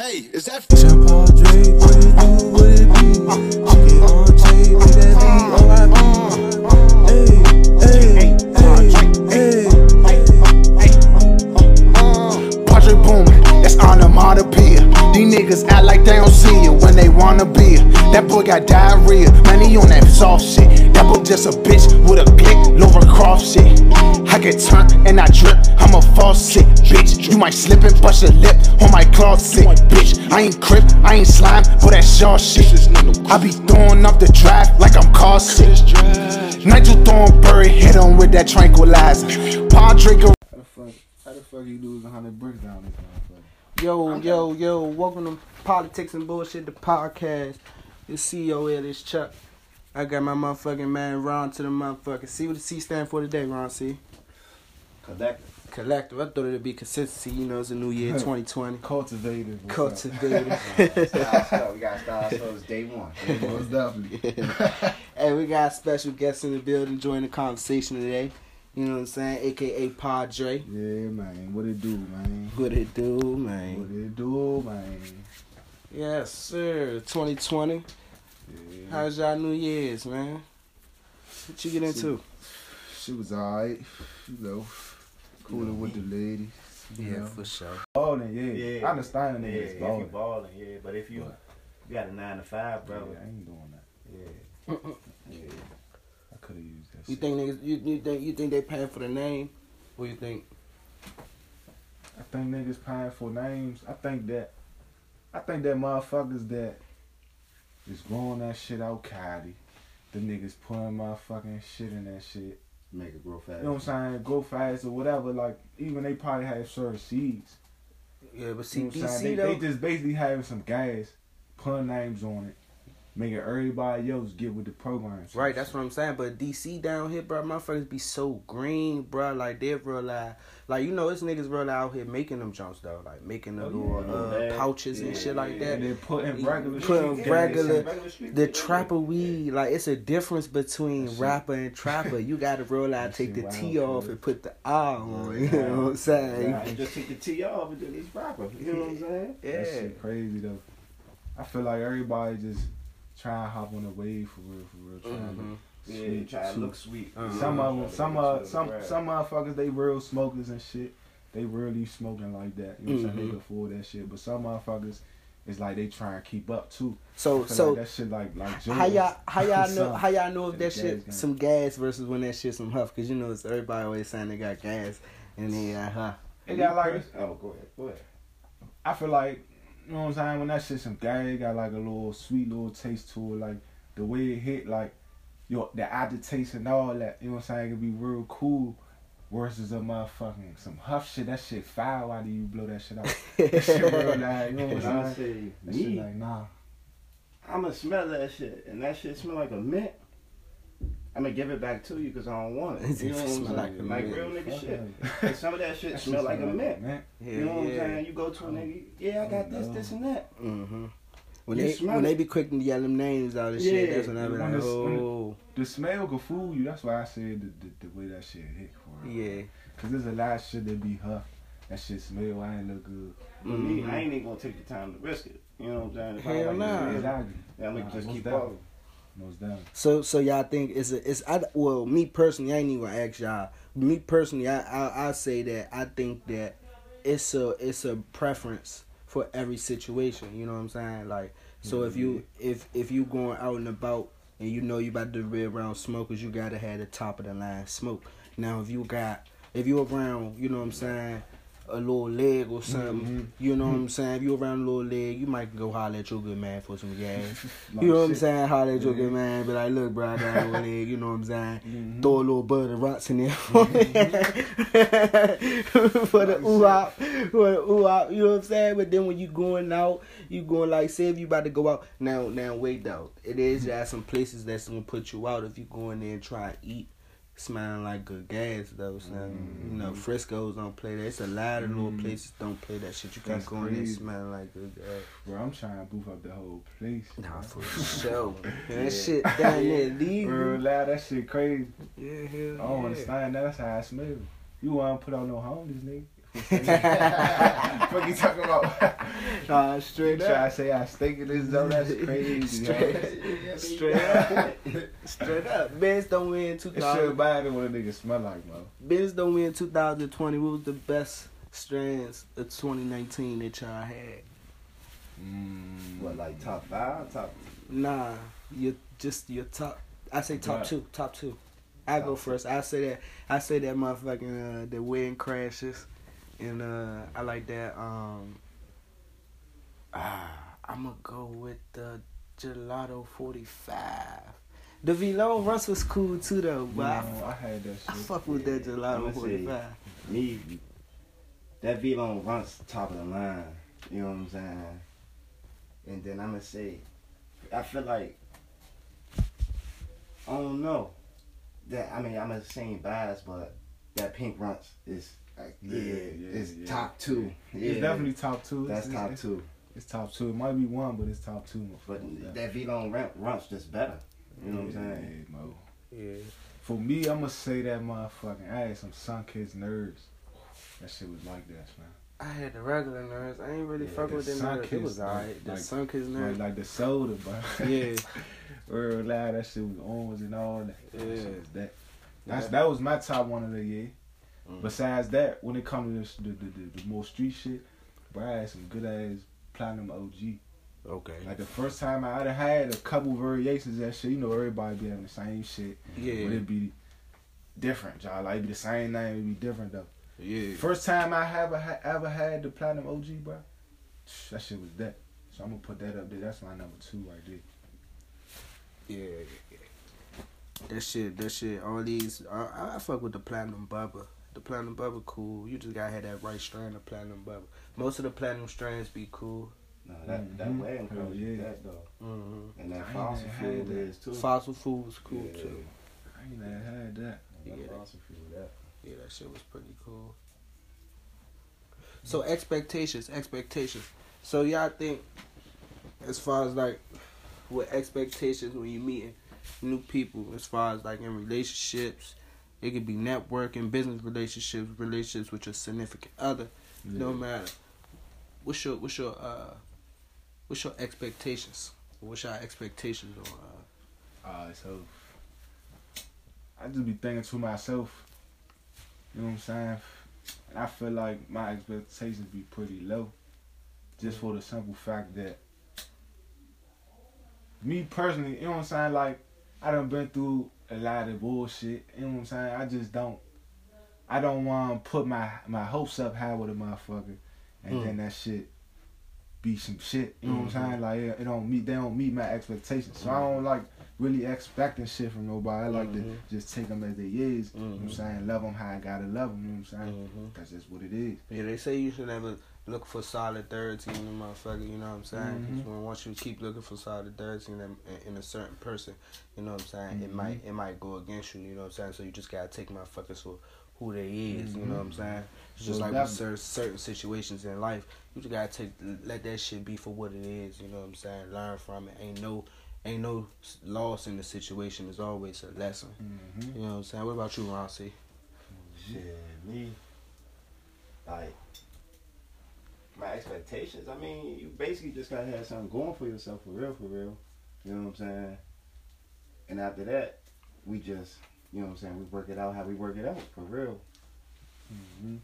Hey, is that niggas act like they don't see you when they wanna be ya. That boy got diarrhea, man, he on that soft shit. That boy just a bitch with a glick, Laura Croft shit. I get turned and I drip, I'm a faucet, bitch. You might slip and bust your lip on my closet, bitch. I ain't crip, I ain't slime, but that's your shit. I be throwing up the drive like I'm car sick. Nigel Thornberry hit him with that tranquilizer. Go How the fuck? You lose hundred bricks down? Yo, yo, yo, welcome to Politics and Bullshit, the podcast. The CEO here, this Chuck. I got my motherfucking man Ron to the motherfucker. See what the C stand for today, Ron C? Collective. Collective. I thought it'd be consistency, you know, it's a new year, 2020. Cultivated. Cultivated. we got style ourselves day one. Most definitely. hey, we got a special guest in the building joining the conversation today. You know what I'm saying? AKA Padre. Yeah, man. What it do, man? What it do, man? What man? it do, man? Yes, sir. 2020. Yeah. How's y'all New Year's, man? What you get into? She was alright. You know, cooling with the ladies. Yeah, know. for sure. Balling, yeah. Yeah. I understand the Yeah, niggas if you balling. balling, yeah. But if you you got a nine to five, Yeah, bro, I ain't doing that. yeah. Yeah. I could have used that You think niggas? You, you think you think they paying for the name? What do you think? I think niggas paying for names. I think that I think that motherfuckers that is growing that shit out Cali, the niggas putting motherfucking shit in that shit. Make it grow fast. You know what I'm saying? Grow fast or whatever. Like even they probably have certain seeds. Yeah, but You see, know saying? DC They, though. they just basically having some gas, putting names on it, making everybody else get with the program. Right, that's what I'm saying. But DC down here, bro, motherfuckers be so green, bro. Like they realize, like you know, it's niggas real out here making them jumps though, like making the Oh, little yeah. uh, Yeah. pouches and shit like yeah. that. And they putting regular Putting shit. regular- Regular The trapper weed, like it's a difference between That shit- rapper and trapper. You gotta realize, That take the T off and put the R on. You know what I'm saying? Yeah, just take the T off and then he's proper. You know what I'm saying? Yeah. That shit crazy though. I feel like everybody just trying and hop on the wave for real, for real. Trying Mhm. to Yeah, try to look sweet. Uh-huh. Some of them, some uh, some Right. some motherfuckers, they real smokers and shit. They really smoking like that. You know what I'm saying? They afford that shit. But some motherfuckers, it's like they trying to keep up too. So so like that shit like like How y'all how y'all know Some- how y'all know if that shit game. some gas versus when that shit some huff? Cause you know it's everybody always saying they got gas and they got huff. It got like Oh, go ahead. Go ahead. I feel like you know what I'm saying when that shit some gas, it got like a little sweet little taste to it. Like the way it hit, like your the aftertaste and all that. You know what I'm saying? It can be real cool. Versus a motherfucking some huff shit. That shit foul. Why do you blow that shit out? that shit real like you know what I'm I'm saying? say That shit like nah. I'ma smell that shit, and that shit smell like a mint. I'ma give it back to you because I don't want it. You know what I'm Smell saying? like Like, a real nigga shit. Fuck some of that shit That smell like a mint. man. You know what I'm saying? You go to a nigga, yeah, I got this, this, and that. Mm-hmm. When You they when it. they be quick to yell them names out and shit, Yeah, that's when I be when like, it's- when- oh The smell can fool you. That's why I said the, the, the way that shit hit for it. yeah. Cause there's a lot of shit that be huff. That shit smell. I ain't look good. For me. I ain't even gonna take the time to risk it. You know what I'm saying? If I Hell like nah. yeah, I'm gonna Nah, just keep definitely. Most down. So so y'all think it's a it's I well me personally I ain't even gonna ask y'all. Me personally I I I say that I think that it's a it's a preference for every situation. You know what I'm saying? Like so if you mm-hmm. if if you going out and about and you know you about to be around smokers, you gotta have the top of the line smoke. Now if you got if you around, you know what I'm saying, a little leg or something, Mhm. you know what I'm saying. If you around a little leg, you might go holler at your good man for some gas. Like You know what I'm saying? Holler at your good man, be like, look, bro, I got a little leg, you know what I'm saying? Mhm. Throw a little butter rocks in there for me. for the ooh out, for the ooh out, you know what I'm saying? But then when you going out, you going like, say if you about to go out, now, now wait though. It is just some places that's gonna put you out if you go in there and try to eat. Smelling like good gas though, so you know Frisco's don't play that. It's a lot of little Mhm. places don't play that shit. You can't go in there smelling like good gas. Bro, I'm trying to boof up the whole place. Nah, for sure. That shit down there Bro, legal. loud, that shit crazy. Yeah, hell I don't yeah. understand that. That's how I smell. You want to put on no homies, nigga. Fuck you talking about? Nah, straight up. Try to say I stink in this zone. That's crazy. Straight, straight up. Straight up. Benz don't win It should 2000. matter what a nigga smell like, bro. Benz don't win 2020. What was the best strands of 2019 that y'all had? Mm. What, like top five? Top. Nah, you just your top. I say top Right. two. Top two. I go Top first. I say that. I say that motherfucking uh, the wedding crashes, and uh, I like that. Um, ah, I'm gonna go with the gelato 45. The Velo Russ was cool too though, but I, I had that I shit. fuck with that gelato I'ma say- 45. Me, that V-Long runs top of the line. You know what I'm saying? And then I'm to say, I feel like, I don't know. That I mean, I'm a same bias, but that pink runs is, like, yeah, Yeah, yeah, it's yeah. top two. Yeah, It's definitely top two. That's It's- top it's, two. It's top two. It might be one, but it's top two. But Yeah. that V-Long run, runs just better. You know what I'm saying? yeah, Mo. Yeah. For me, I'm gonna say that motherfucking. I had some Sunkist nerves. That shit was like that, man. I had the regular nerves. I ain't really Yeah, fucking with the them Sun. It Kids, was like- alright. The like- Sunkist Like, like the soda, bro. Yeah. Real loud. That shit was orange and all that. That Yeah. that. That's Yeah. that was my top one of the year. Mhm. Besides that, when it comes to this, the, the, the, the more street shit, bro, I had some good ass platinum OG. Okay. Like the first time I done had a couple variations of that shit. You know, everybody be having the same shit, Yeah. but it be different, y'all. Like it be the same name, it be different though. Yeah. First time I ever ha- ever had the platinum OG, bro, that shit was that. So I'm gonna put that up there. That's my number two right there. Yeah. That shit, that shit, all these, I, I- fuck with the platinum bubba. The platinum bubble cool. You just gotta have that right strand of platinum bubble. Most of the platinum strands be cool. No, that, that Mhm. wedding Hell comes yeah. with that, though. Mm-hmm. And that fossil fuel had that. is, too. Fossil food was cool Yeah. too. I ain't never had that. Yeah. That fossil fuel, that. Yeah, that shit was pretty cool. So expectations, expectations. So y'all think, as far as like, with expectations when you meeting new people, as far as like in relationships, it could be networking, business relationships, relationships with your significant other. No matter. What's your what's your uh, what's your expectations? What's your expectations on? Uh, Alright, so I just be thinking to myself, you know what I'm saying? And I feel like my expectations be pretty low. Just for the simple fact that me personally, you know what I'm saying, like I done been through a lot of bullshit, you know what I'm saying? I just don't I don't wanna put my my hopes up high with a motherfucker and Mm. then that shit be some shit. You know what Mhm. I'm saying? Like it, it don't meet they don't meet my expectations. So I don't like really expecting shit from nobody. I like Mhm. to just take them as they is. You know what I'm saying? Love them how I gotta love them. You know what I'm saying? That's just what it is. Yeah, they say you should never look for solid third team motherfucker, you know what I'm saying? 'Cause Mhm. when once you keep looking for solid third team in, in a certain person, you know what I'm saying? It Mhm. might it might go against you, you know what I'm saying? So you just gotta take motherfuckers for who they is, you know what I'm Mhm. saying? It's just So like with certain, certain situations in life, you just gotta take let that shit be for what it is, you know what I'm saying? Learn from it. Ain't no ain't no loss in the situation. It's always a lesson. Mm-hmm. You know what I'm saying? What about you, Ron C? Shit, me, like, my expectations, I mean, you basically just gotta have something going for yourself, for real, for real. You know what I'm saying? And after that, we just, you know what I'm saying, we work it out how we work it out, for real. Mm-hmm.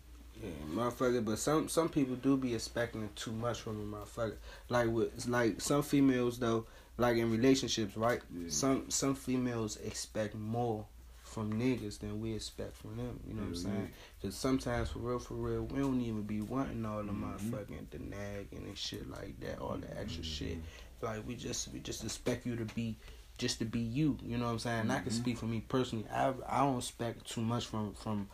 Yeah, motherfucker. But some some people do be expecting too much from a motherfucker. Like with like some females though, like in relationships, right? Yeah. Some some females expect more from niggas than we expect from them. You know what I'm saying? Because sometimes for real, for real, we don't even be wanting all the Mhm. motherfucking the nagging and shit like that, all the extra Mhm. shit. Like we just we just expect you to be just to be you. You know what I'm saying? And I can Mhm. speak for me personally. I I don't expect too much from from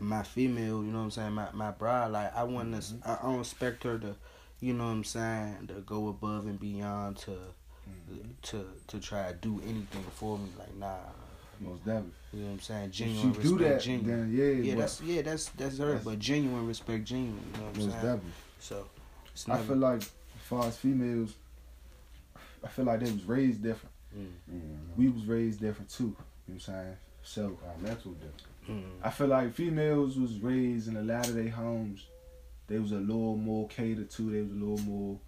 my female. You know what I'm saying? My my bride. Like I want to. Mhm. I, I don't expect her to. You know what I'm saying? To go above and beyond to Mm-hmm. to to try to do anything for me. Like nah. Most definitely. You know what I'm saying? If Genuine she do respect. that, genuine. then yeah, yeah, that's yeah, that's that's her. That's- but genuine respect, genuine. You know what I'm most saying? definitely. So it's I feel like as far as females, I feel like they was raised different. Mm, We was raised different too. You know what I'm saying? So Our mental different. mm, I feel like females was raised in a lot of their homes they was a little more catered to. They was a little more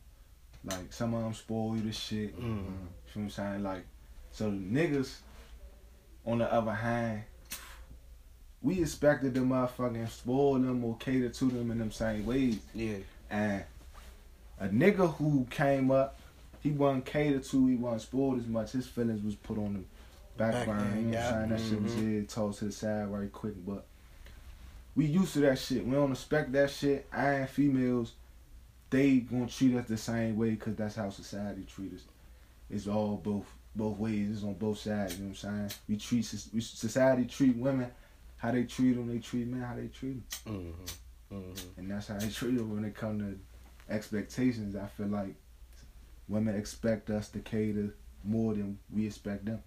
like some of them spoil you the shit. Mhm. You know what I'm saying? Like, so the niggas, on the other hand, we expected the motherfucking spoil them or cater to them in them same ways. Yeah. And a nigga who came up, he wasn't catered to, he wasn't spoiled as much. His feelings was put on the back, Back burner. You know what yeah. I'm saying? That shit was Mhm. here, tossed to the side very quick. But we used to that shit. We don't expect that shit. Iron females, they gonna treat us the same way because that's how society treat us. It's all both both ways. It's on both sides. You know what I'm saying? We treat we, society treat women how they treat them. They treat men how they treat them Mm-hmm. Mm-hmm. and that's how they treat them when it comes to expectations. I feel like women expect us to cater more than we expect them.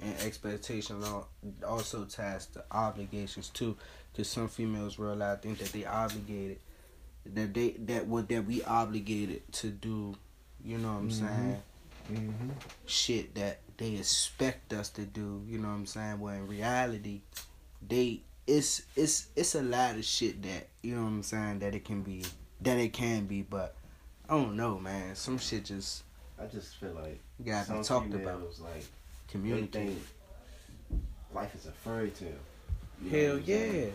and expectation al- also ties to obligations too because some females realize think that they obligated that they that what that we obligated to do you know what i'm Mhm. saying Mm-hmm. shit that they expect us to do you know what i'm saying well in reality they it's it's it's a lot of shit that you know what i'm saying that it can be that it can be but i don't know man some shit just I just feel like gotta some be talked about like they communicate life is a fairy tale. Hell what I'm saying?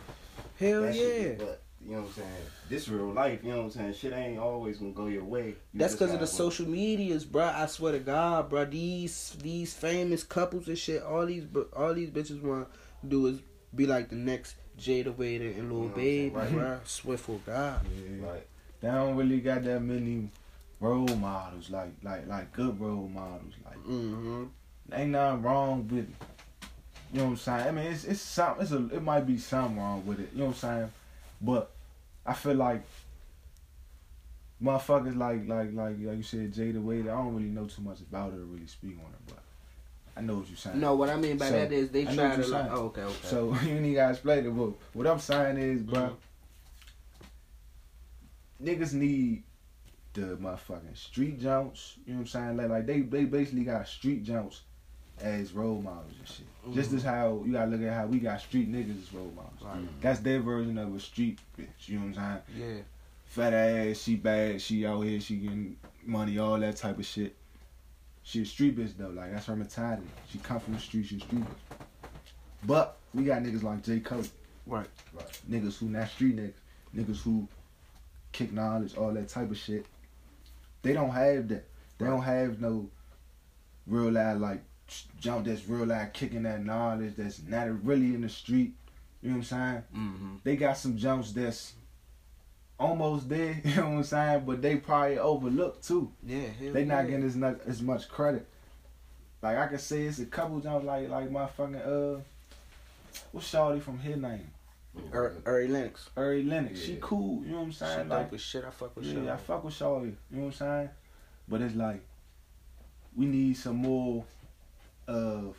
yeah hell shit yeah But you know what I'm saying? This real life, you know what I'm saying? Shit ain't always gonna go your way. You That's because of the gotta- social medias, bro. I swear to God, bro. These these famous couples and shit. All these bu- all these bitches want to do is be like the next Jayda Wayda and You Lil know what Baby, saying, bruh. Swear for God. Yeah. Like, They don't really got that many role models, like like like good role models. Like Mm-hmm. ain't nothing wrong with it. you know what I'm saying? I mean it's it's some it's a it might be something wrong with it, you know what I'm saying? But I feel like motherfuckers like like like like you said, Jada Wade, I don't really know too much about her to really speak on her, but I know what you're saying. No, what I mean by So, that is they I try to. Like, oh, okay, okay. So you ain't gotta explain it. But what I'm saying is, bro, mm-hmm. niggas need the motherfucking street jumps. You know what I'm saying? Like, like they they basically got street jumps as role models and shit. Just mm-hmm. as how you gotta look at how we got street niggas as role models. Right. Mm-hmm. That's their version of a street bitch. You know what I'm saying? yeah. Fat ass, she bad, she out here, she getting money, all that type of shit. She a street bitch though, like that's her mentality. She come from the street, she a street bitch. But we got niggas like J. Cole Right. right. niggas who not street niggas, niggas who kick knowledge, all that type of shit. They don't have that. They don't have no real life like jump that's real life kicking that knowledge that's not really in the street. You know what I'm saying? Mm-hmm. They got some jumps that's almost there. You know what I'm saying? But they probably overlooked too. Yeah. They not yeah. getting as much as much credit. Like I can say it's a couple jumps like like my fucking uh, what's Shawty from his name? Er, Ari Lennox. Ari Lennox. She cool, you know what I'm saying? dope Like, as shit. I fuck with yeah, shit. I fuck with Shawty, you know what I'm saying? But it's like, we need some more of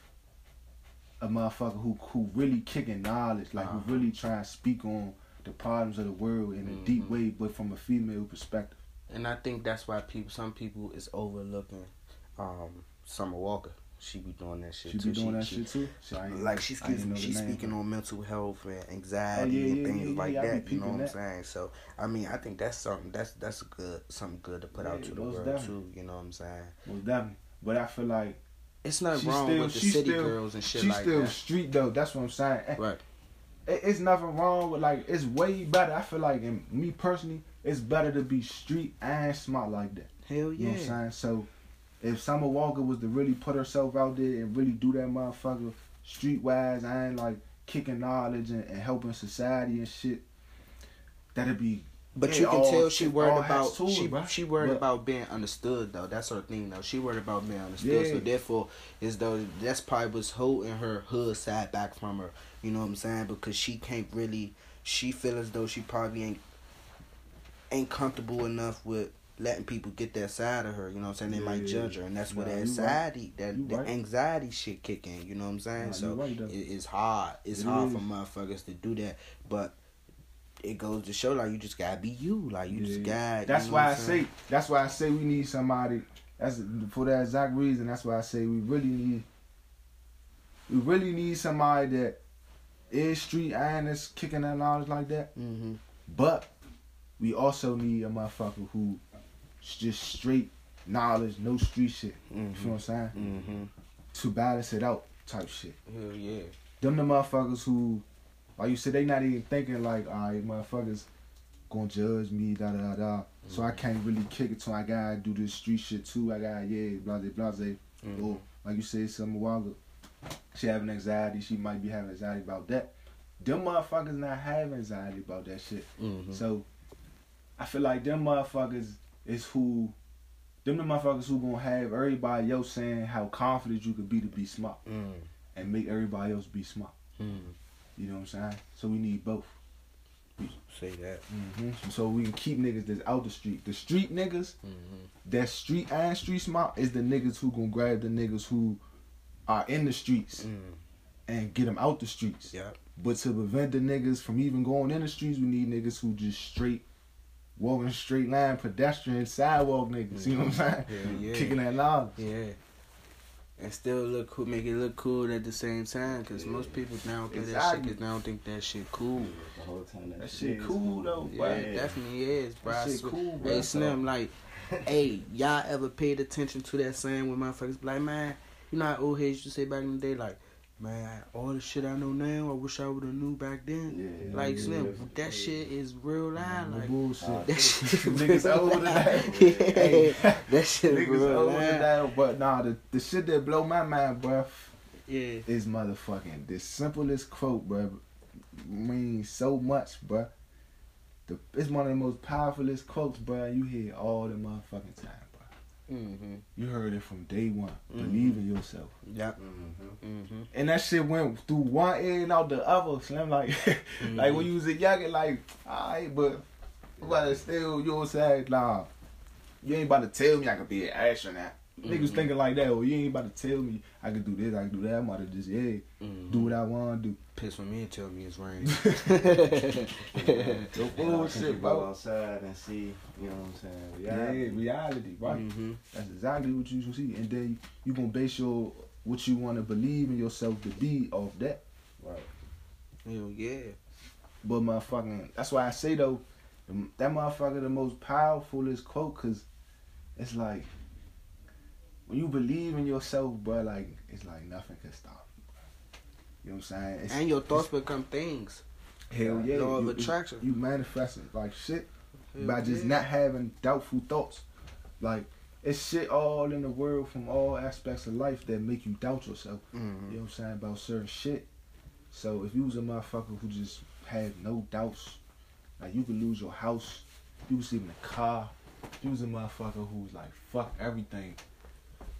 a motherfucker who who really kicking knowledge, like Uh-huh. who really trying to speak on the problems of the world in a deep Mhm. way, but from a female perspective. And I think that's why people, some people, is overlooking um, Summer Walker. She be doing that shit She too. She be doing that shit too. Shit, I like she's she's speaking on mental health and anxiety Oh, yeah, and things yeah, like yeah, I that. You know what I'm saying? So I mean, I think that's something that's that's good something good to put out to the world definitely. too. You know what I'm saying? Most definitely. But I feel like It's not She wrong still- with the city still- girls and shit she's like still that. street though. That's what I'm saying. Right. it- it's nothing wrong with like it's way better. I feel like in me personally, it's better to be street and smart like that. Hell You know what I'm saying? So if Summer Walker was to really put herself out there and really do that motherfucker streetwise and like kicking knowledge and, and helping society and shit, that'd be But you can tell she worried about it, she bruh. she worried But- about being understood though. That's her thing though. She worried about being understood. So Yeah. therefore, is though that's probably what's holding her hood side back from her. You know what I'm saying? Because she can't really. She feel as though she probably ain't ain't comfortable enough with letting people get that side of her. You know what I'm saying? They might Yeah. judge her, and that's where Nah, that you right. anxiety, that the right. anxiety shit kick in. You know what I'm saying? Nah, so right, it, it's hard. It's It hard is. for motherfuckers to do that, but. It goes to show like you just gotta be you, like you just Yeah. got. That's you know why I say. That's why I say we need somebody. That's for that exact reason. That's why I say we really need. We really need somebody that is street and is kicking that knowledge like that. Mm-hmm. But we also need a motherfucker who just straight knowledge, no street shit. You feel what I'm saying? Mm-hmm. To balance it out, type shit. Hell yeah. Them the motherfuckers who, like you said, they not even thinking like, all right, motherfuckers gonna judge me, da da da da. So I can't really kick it till I gotta do this street shit too. I got yeah, blase blase. Mhm. Or like you said some while ago, she having anxiety. She might be having anxiety about that. Them motherfuckers not having anxiety about that shit. Mhm. So I feel like them motherfuckers is who. Them the motherfuckers who gonna have everybody else saying how confident you could be to be smart Mm. and make everybody else be smart. You know what I'm saying? So we need both. Say that. Mm-hmm. So we can keep niggas that's out the street. The street niggas, Mm-hmm. that street and street smart is the niggas who gonna grab the niggas who are in the streets Mm. and get them out the streets. Yep. But to prevent the niggas from even going in the streets, we need niggas who just straight walking straight line, pedestrian, sidewalk niggas. You know what I'm saying? Hell yeah. Kicking that knowledge. Yeah. And still look cool, make it look cool at the same time, cause most people now think that shit, cause they don't think that shit cool. The whole time that, That shit is cool, though, Yeah, Bro, it definitely is, bro. That shit cool, bro. Hey Slim, like, hey, y'all ever paid attention to that saying when motherfuckers be like, man, you know how old heads used to say back in the day, like, man, all the shit I know now, I wish I would have knew back then. Yeah. Like yeah, Slim, yeah. that shit is real. No Like bullshit. that shit, Niggas real older than lie. that. Yeah, that shit Niggas real lie. that, but nah, the, the shit that blow my mind, bruh, Yeah. is motherfucking the simplest quote, bruh. Means so much, bruh. The, it's one of the most powerfulest quotes, bruh. You hear all the motherfucking time. Mm-hmm. You heard it from day one. Mhm. Believe in yourself. Yep. Mhm. Mm-hmm. And that shit went through one ear and out the other. Slim like, like when you was a youngin, like, alright, but but still, you know what I'm saying? Nah, you ain't about to tell me I could be an astronaut. Niggas Mhm. thinking like that, or you ain't about to tell me I can do this, I can do that. I'm about to just yeah, Mm-hmm. do what I want to do. Piss with me and tell me it's rain. No And I think bullshit, bro. Go outside and see, you know what I'm saying? Yeah, Reality. reality, right? mm-hmm. That's exactly what you should see, and then you gonna base your what you want to believe in yourself to be off that. Right. Hell yeah. But motherfucking, that's why I say though, that motherfucker the most powerfulest quote, cause it's like when you believe in yourself, bro, like it's like nothing can stop you. You know what I'm saying? It's, And your thoughts become things. hell yeah, Law of you, attraction. You, you manifesting like shit Hell by just yeah. not having doubtful thoughts. Like it's shit all in the world from all aspects of life that make you doubt yourself. Mhm. You know what I'm saying about certain shit. So if you was a motherfucker who just had no doubts, like you could lose your house, you was in the car. If you was a motherfucker who was like, fuck everything,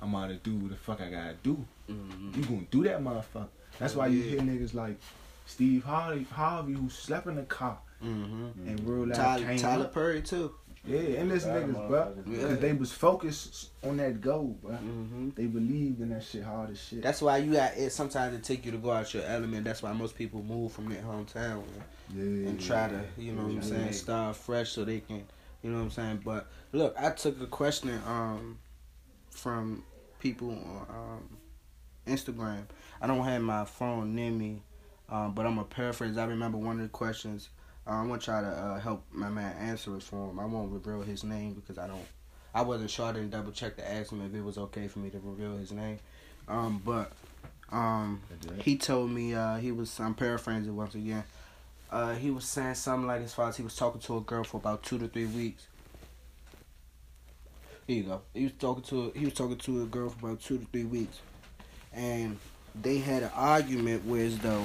I'm out to do what the fuck I gotta do. Mhm. You gonna do that motherfucker. That's why you Yeah. hear niggas like Steve Harvey, Harvey who slept in the car Mhm. and real life Tyler, came Tyler up. Perry too. Yeah, and this Lot niggas, bro. motherfuckers, Yeah. Because they was focused on that goal, bro. Mm-hmm. They believed in that shit hard as shit. That's why you got it. Sometimes it take you to go out your element. That's why most people move from their hometown yeah. and try to, you know what I'm saying, Yeah. start fresh so they can, you know what I'm saying. But look, I took a question um from people on um, Instagram. I don't have my phone near me, um, but I'm gonna paraphrase. I remember one of the questions. Uh, I'm gonna try to uh, help my man answer it for him. I won't reveal his name because I don't. I wasn't sure. I didn't double check to ask him if it was okay for me to reveal his name. Um, but um, he told me uh, he was. I'm paraphrasing once again. Uh, he was saying something like as far as he was talking to a girl for about two to three weeks. Here you go. He was talking to he was talking to a girl for about two to three weeks, and they had an argument where as though,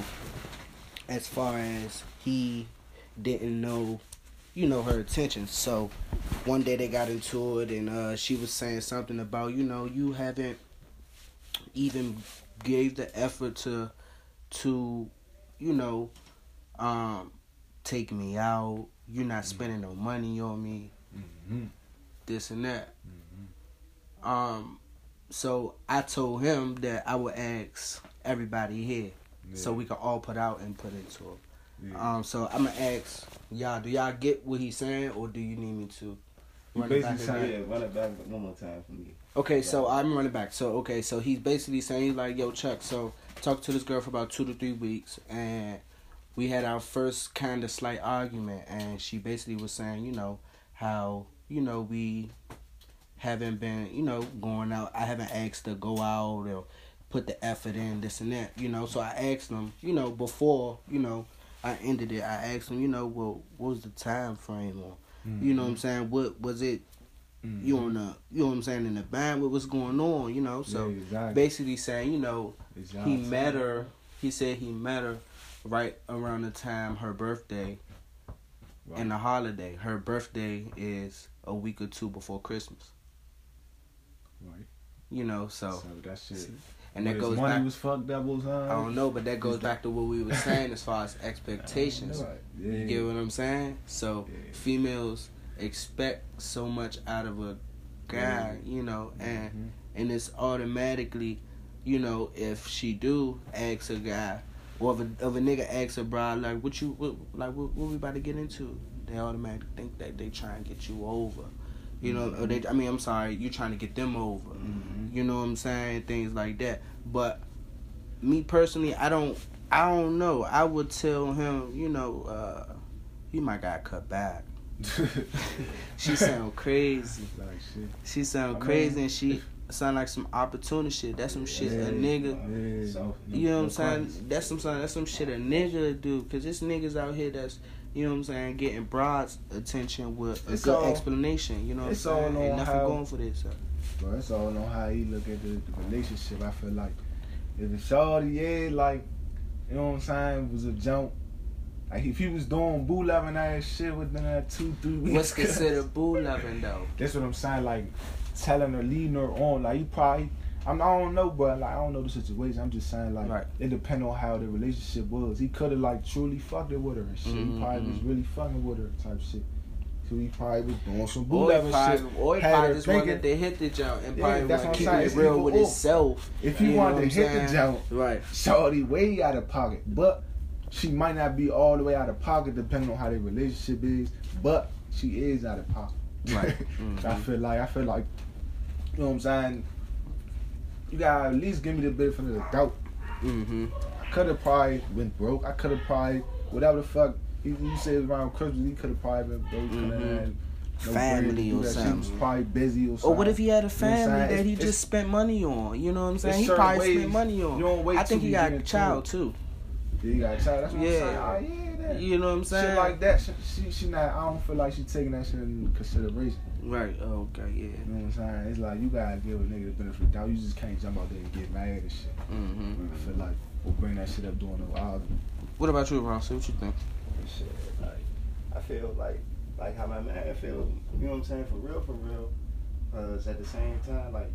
as far as he didn't know, you know, her attention. So one day they got into it, and uh, she was saying something about you know you haven't even gave the effort to to you know um take me out. You're not spending no money on me. Mhm. This and that. Um, so I told him that I would ask everybody here, so we can all put out and put into it. Yeah. Um, so I'm gonna ask y'all: Do y'all get what he's saying, or do you need me to run it back? basically saying- Yeah, run it back one more time for me. Okay, so I'm running back. So okay, so he's basically saying he's like, "Yo, Chuck." So talked to this girl for about two to three weeks, and we had our first kind of slight argument, and she basically was saying, you know, how you know we haven't been, you know, going out. I haven't asked to go out or put the effort in, this and that, you know. So I asked them, you know, before, you know, I ended it. I asked them, you know, well, what was the time frame or, you know, what I'm saying, what was it? Mm-hmm. You on the, you know what I'm saying, in the band, what was going on, you know? So Yeah, exactly. basically saying, you know, It's he met her. He said he met her right around the time her birthday Right. and the holiday. Her birthday is a week or two before Christmas. Right. You know, so, So that shit. and that goes money back. was fucked up something. I don't know, but that goes back to what we were saying as far as expectations. Yeah. You get what I'm saying? So Yeah. females expect so much out of a guy, you know, and Mhm. and it's automatically, you know, if she do ask a guy, or if a, if a nigga asks a bride like, what you, what, like, what, what we about to get into? They automatically think that they trying to get you over, you know, or they, I mean, I'm sorry, you trying to get them over, Mhm. you know what I'm saying? Things like that. But me personally, I don't, I don't know. I would tell him, you know, uh, he might got cut back. She sound crazy. like shit. She sound I crazy mean, and she sound like some opportunity shit. That's some shit a nigga. Yeah. So, You know what I'm saying? That's some that's some shit a nigga do. Cause this niggas out here that's you know what I'm saying getting broads attention with a It's good explanation. You know what I'm saying? Ain't nothing how- going for this. So. Bro, it's all on how he look at the, the relationship. I feel like if it's all the shorty, yeah, like, you know what I'm saying, was a jump. Like if he was doing boo loving ass shit within that two, three weeks. What's considered boo loving though? That's what I'm saying, like telling her, leading her on. Like he probably I'm, I don't know, but like I don't know the situation. I'm just saying, like Right. it depend on how the relationship was. He could have like truly fucked it with her and shit. He mm-hmm. probably was really fucking with her type shit. So he probably was doing some boo Or he probably, shit. or he probably just wanted to hit the jump and Yeah, probably that's want what to I'm keep saying. it real with himself. If he wanted to hit saying? the jump, Right. Shorty way out of pocket, but she might not be all the way out of pocket depending on how their relationship is. But she is out of pocket. Right. So I mm-hmm. feel like I feel like you know what I'm saying. You gotta at least give me the benefit of the doubt. Mm-hmm. I could have probably went broke. I could have probably whatever the fuck. You, you said around Christmas, he could have probably been broke. Mhm. had no Family or that shit. He was something. probably busy or something. Or what if he had a You know family that he It's- just spent money on? You know what I'm saying? He probably ways spent money on. you don't wait I think he got a child too. Yeah, you got a child. That's what Yeah. I'm saying. Oh, yeah, that. You know what I'm saying? Shit like that, she, she she not. I don't feel like she's taking that shit into consideration. Right. Oh, okay. Yeah. You know what I'm saying? It's like you gotta give a nigga the benefit of the doubt. You just can't jump out there and get mad and shit. Mm-hmm. I feel like or bring that shit up during the argument. What about you, Ron? See what you think? shit. Like, I feel like, like how my man feel. You know what I'm saying? For real, for real. Cause at the same time, like,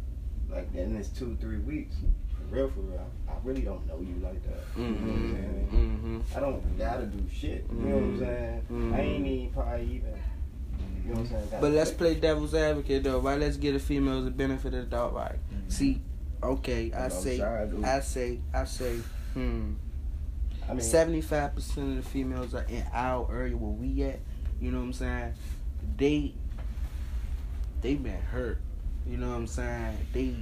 like in this two, three weeks, for real, for real, I really don't know you like that. You know what I'm saying? Mm-hmm. I don't gotta do shit. You know what I'm saying? Mhm. I ain't even probably even. You know what I'm saying? But let's play devil's advocate though, right? Let's give the females the benefit of the doubt, right? See, okay, I say. I say, I say, hmm. I mean, Seventy-five percent of the females are in our area where we at. You know what I'm saying? They, they been hurt. You know what I'm saying? They,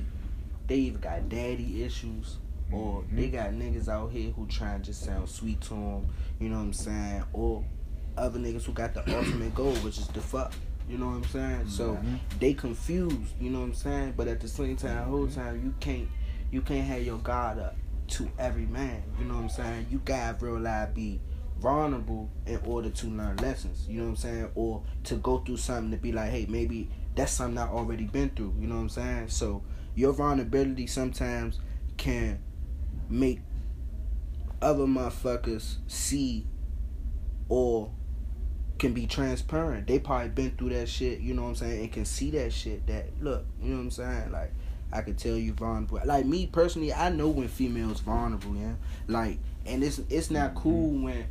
they either got daddy issues or they got niggas out here who trying to just sound sweet to them. You know what I'm saying? Or other niggas who got the ultimate goal, which is the fuck. You know what I'm saying? So Mhm. they confused. You know what I'm saying? But at the same time, the whole time you can't, you can't have your guard up to every man. You know what I'm saying? You gotta real life be vulnerable in order to learn lessons. You know what I'm saying? Or to go through something to be like, hey, maybe that's something I already been through. You know what I'm saying? So your vulnerability sometimes can make other motherfuckers see or can be transparent. They probably been through that shit, you know what I'm saying, and can see that shit that look, you know what I'm saying? Like I could tell you vulnerable. Like me personally, I know when females vulnerable, yeah. Like and it's it's not cool when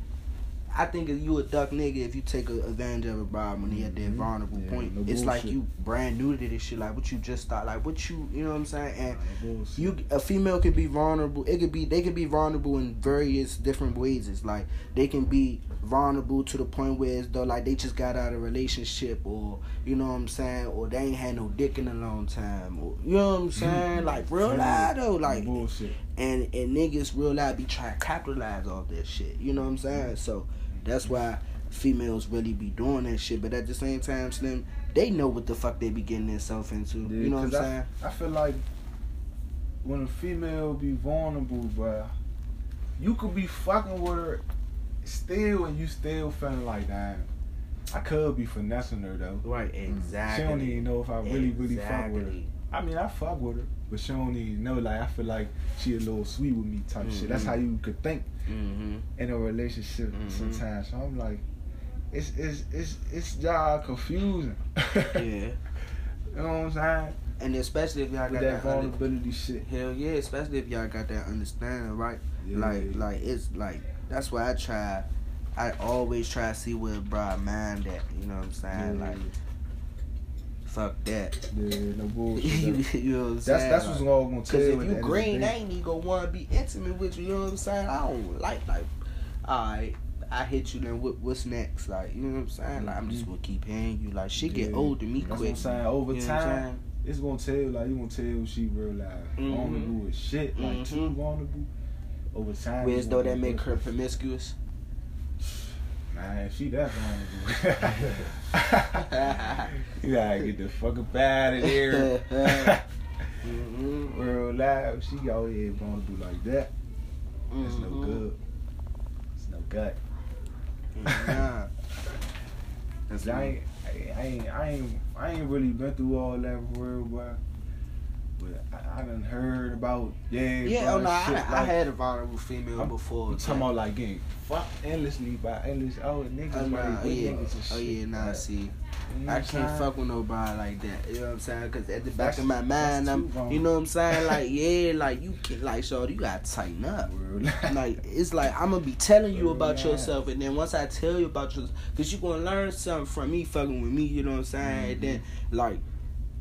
I think if you a duck nigga if you take a advantage of a bride when they at that Mhm. vulnerable Yeah, point. no it's like you brand new to this shit. Like what you just start. Like what you you know what I'm saying. And bullshit. you a female could be vulnerable. It could be they could be vulnerable in various different ways. It's like they can be vulnerable to the point where it's though like they just got out of a relationship or you know what I'm saying or they ain't had no dick in a long time or you know what I'm saying like real life though like bullshit. and and niggas real life be trying to capitalize off that shit. You know what I'm saying? So that's why females really be doing that shit. But at the same time, Slim, they know what the fuck they be getting themselves into. Yeah, you know what I'm saying? I, I feel like when a female be vulnerable, bruh, you could be fucking with her still, and you still feeling like that. I could be finessing her though. Right, exactly. She don't even know if I really, really fuck with her. I mean, I fuck with her, but she don't even know. Like, I feel like she a little sweet with me type shit. That's how you could think Mm-hmm. in a relationship Mhm. sometimes. So I'm like, it's it's it's it's y'all confusing. Yeah. you know what I'm saying? And especially if y'all got that that, under- vulnerability shit. hell yeah, especially if y'all got that understanding, right? Yeah. Like like it's like that's why I try I always try to see where a bride mind at, you know what I'm saying? Yeah. Like fuck that. Yeah, no bullshit. you know what I'm that's saying? that's what's all gonna tell if you end of the green. I ain't even gonna wanna be intimate with you. You know what I'm saying? I don't like like. Alright, I hit you. Then what, what's next? Like you know what I'm saying? Like I'm just gonna keep hitting you. Like she get Yeah. old to me That's what quick. I'm saying. Over You know time, saying? it's gonna tell like you gonna tell she real life. Mhm. Vulnerable as shit. Like too Mhm. vulnerable. Over time. Whereas though that make her promiscuous. Man, she vulnerable. you gotta get the fuck up out of there. Mhm. Real life, she out here vulnerable like that. It's no Mhm. good. It's no gut. Nah. Cause I ain't, I ain't, I ain't, I ain't really been through all that for real, but, but I, I done heard about yeah, Yeah, oh no, I, shit, I like, had a vulnerable female I'm- before. I'm talking about like getting fucked endlessly by endless oh niggas, Oh, nah, with yeah. niggas Oh yeah, nah. like, See, you know I can't fuck with nobody like that. You know what I'm saying? Because at the back That's- of my mind, I'm, wrong. you know what I'm saying? Like, yeah, like you can, like, so you gotta tighten up. Like, it's like I'm gonna be telling you about Yeah. yourself, and then once I tell you about yourself, cause you gonna learn something from me fucking with me. You know what I'm saying? And then mm-hmm. like.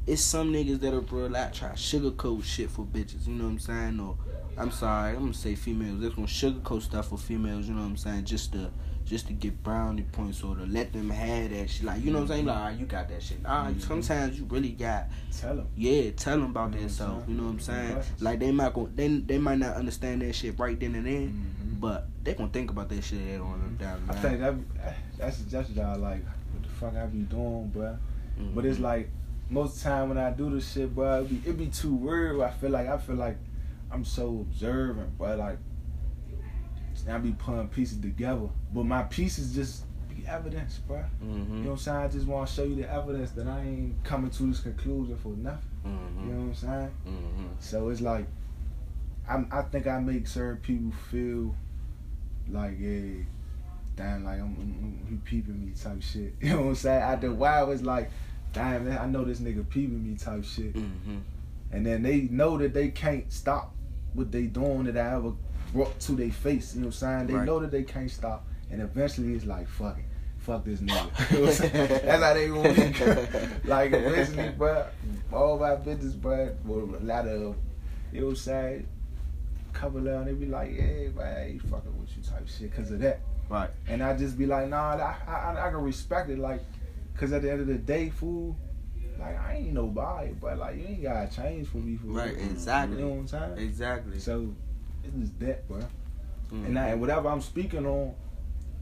It's some niggas that are real like try sugarcoat shit for bitches, you know what I'm saying? Or I'm sorry, I'm gonna say females. They're gonna sugarcoat stuff for females, you know what I'm saying? Just to just to get brownie points or to let them have that shit. Like you know what I'm saying? Like, all right, you got that shit. Nah, Mhm. sometimes you really got Tell them. yeah, tell them about You know themselves. You know what I'm saying? Like they might go, they they might not understand that shit right then and then, Mhm. but they gonna think about that shit later on down the line. I think that that's just y'all like what the fuck I be doing, bruh. Mhm. But it's like most of the time when I do this shit, bro, it be, it be too weird. I feel like I feel like I'm so observant, bro. Like I be putting pieces together, but my pieces just be evidence, bro. Mhm. You know what I'm saying? I just want to show you the evidence that I ain't coming to this conclusion for nothing. Mhm. You know what I'm saying? Mhm. So it's like I'm, I think I make certain people feel like, yeah, damn, like I'm, I'm, he peeping me type shit. You know what I'm saying? After a while, it's like, damn, man, I know this nigga peeping me type shit. Mhm. And then they know that they can't stop what they doing that I ever brought to their face. You know what I'm saying? They Right. know that they can't stop. And eventually it's like, fuck it. Fuck this nigga. You know what I'm saying? That's how they want me. like eventually, bro, all my business, bro, well, a lot of, you know what I'm saying? Couple of them, they be like, yeah, man, he fucking with you type shit because of that. Right. And I just be like, nah, I, I, I can respect it, like, because at the end of the day, fool, like, I ain't nobody, but, like, you ain't got to change for me, for Right, exactly. You know what I'm saying? Exactly. So, it's just that, bro. Mhm. And, I, and whatever I'm speaking on,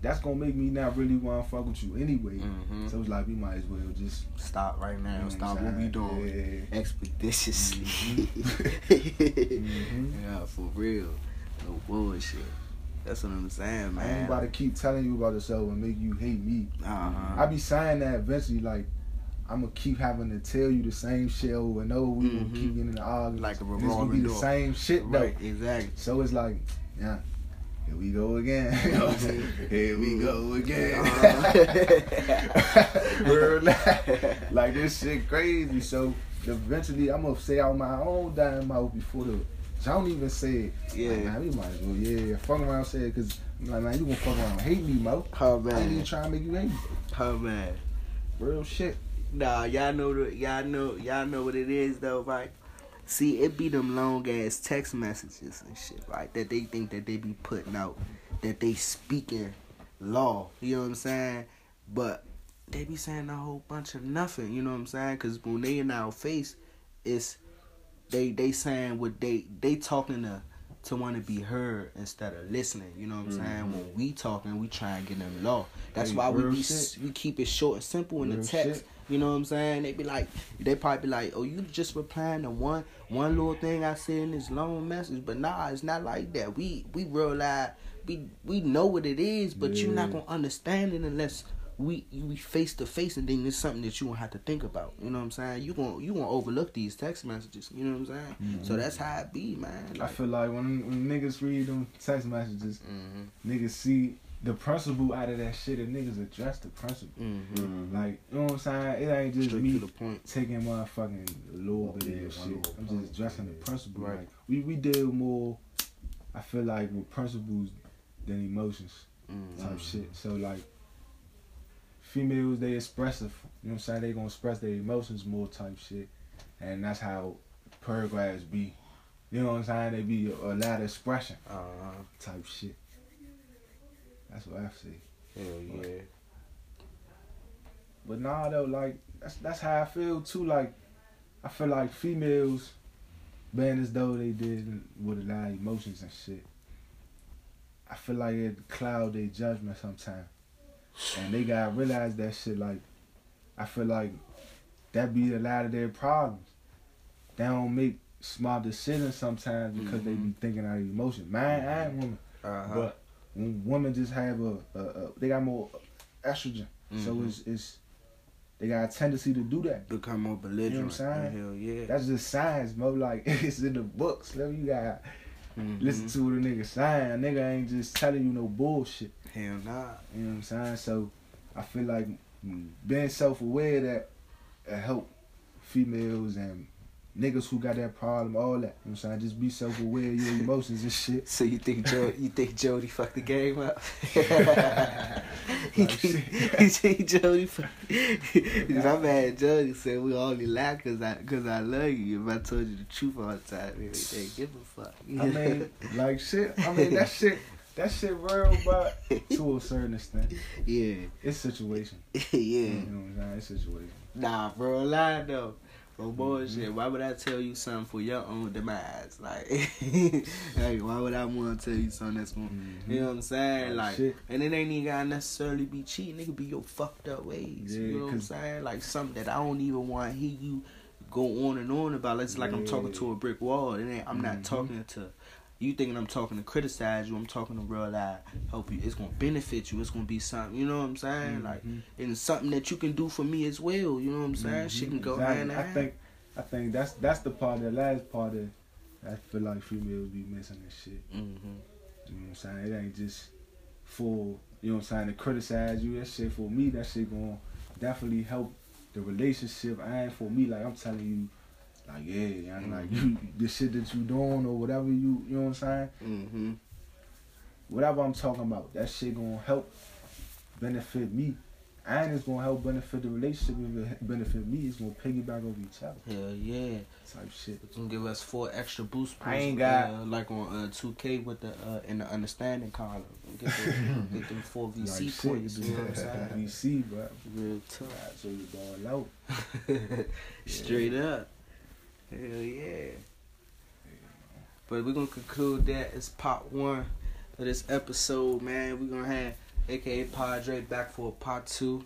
that's to make me not really want to fuck with you anyway. Mhm. So it's like, we might as well just Stop right now. You know Stop what we doing. Yeah. Expeditiously. Mhm. Yeah, for real. No bullshit. That's what I'm saying, man. I ain't about to keep telling you about yourself and make you hate me. Uh-huh. I be saying that eventually, like, I'm gonna keep having to tell you the same shit over and over. We gonna keep getting in the argument. Like a And it's gonna revolving be the door. same shit though. Right, exactly. So it's like, yeah, here we go again. You know what I'm saying? here we go again. Uh-huh. Like this shit crazy. So eventually, I'm gonna say out my own damn mouth before the. I don't even say it. Yeah. Like, man, we might as well, yeah, fuck around, say it, cause I'm like, man, you gonna fuck around and hate me, Mo. Oh I ain't even man. trying to make you hate me. Oh man. Real shit. Nah, y'all know the y'all know y'all know what it is though, right? See, it be them long ass text messages and shit, right? That they think that they be putting out, that they speaking law. You know what I'm saying? But they be saying a whole bunch of nothing. You know what I'm saying? Cause when they in our face, it's they they saying what they they talking to to want to be heard instead of listening. You know what I'm mm-hmm. saying? When we talking, we try and get them law. That's Hey, why we be we keep it short and simple in Real the text. shit. You know what I'm saying? They be like, they probably be like, oh, you just replying to one one little thing I said in this long message, but nah, it's not like that. We we realize we we know what it is, but you're not gonna understand it unless we we face to face, and then it's something that you gonna have to think about. You know what I'm saying? You gonna you gonna overlook these text messages. You know what I'm saying? So that's how it be, man. I feel like when, when niggas read them text messages, mhm, niggas see the principle out of that shit and niggas address the principle. mhm. Like, you know what I'm saying? It ain't just Straight me to the point. taking motherfucking a little bit Yeah, of one shit. I'm just addressing yeah. the principle. Right. Like we we deal more I feel like with principles than emotions Mhm. type shit. So like females they expressive, you know what I'm saying? They gonna express their emotions more type shit. And that's how paragraphs be. You know what I'm saying? They be a, a lot of expression Uh, type shit. That's what I see. hell yeah. But nah though, like that's that's how I feel too. Like I feel like females being as though they did with a lot of emotions and shit. I feel like it cloud their judgment sometimes. And they gotta realize that shit like I feel like that be a lot of their problems. They don't make smart decisions sometimes because they be thinking out of emotion. Man, I ain't woman. Uh-huh. But women just have a, a, a they got more estrogen. So Mhm. it's it's they got a tendency to do that. become more belligerent. You know what I'm saying? Hell yeah. That's just science, mo. Like it's in the books. Let you got Mhm. listen to what a nigga saying. A nigga ain't just telling you no bullshit. Hell nah. You know what I'm saying? So I feel like being self aware that it help females and niggas who got that problem, all that. You know what I'm saying? Just be self aware of your emotions and shit. So you think Joe, you think Jody fucked the game up? he think, think Jody fucked. My man Jody said we only laugh cause I cause I love you. If I told you the truth all the time, they give a fuck. I mean, like shit. I mean that shit. That shit real, but to a certain extent, yeah, it's situation. yeah. You know what I'm saying? It's situation. Nah, bro, lie though. For bullshit, why would I tell you something for your own demise? Like, like why would I want to tell you something that's going You know what I'm saying? Like shit. and it ain't even gotta necessarily be cheating. It could be your fucked up ways. Yeah, you know what I'm saying? Like something that I don't even want to hear you go on and on about. It's like I'm talking to a brick wall. Ain't, I'm not Mhm. talking to you thinking I'm talking to criticize you. I'm talking to realize help you. It's gonna benefit you. It's gonna be something. You know what I'm saying? Like, Mhm. and it's something that you can do for me as well. You know what I'm saying? She Mhm. can go Exactly. hand in I think, I think that's that's the part, the last part that I feel like females be missing and shit. hmm You know what I'm saying? It ain't just for you know what I'm saying to criticize you. That shit for me, that shit gonna definitely help the relationship. And for me like I'm telling you, like yeah, I'm like you the shit that you doing or whatever you you know what I'm saying. hmm Whatever I'm talking about, that shit gonna help benefit me. And it's gonna help benefit the relationship. If it benefit me, it's gonna piggyback over each other. Hell yeah. Type shit. It's gonna give us four extra boost points. I ain't got- uh, like on uh, 2K with the uh, in the understanding column. Get, the, get them four VC Like shit, points. You know what I'm saying? VC, bro. Real tough. God, so you ball out. Straight up. Hell yeah. But we're gonna conclude that as part one of this episode, man. We're gonna have AKA Padre back for part two.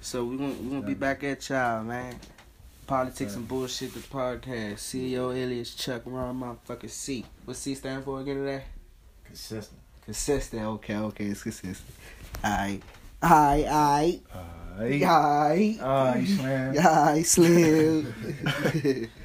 So we're gonna we're gonna be back at y'all, man. Politics and bullshit the podcast. CEO alias Chuck Ron motherfucking C. What C stand for again today? Consistent. Consistent. Okay, okay, it's consistent. Alright. Alright, alright. Aight. Alright. Aight, Slam. Alright, Slim.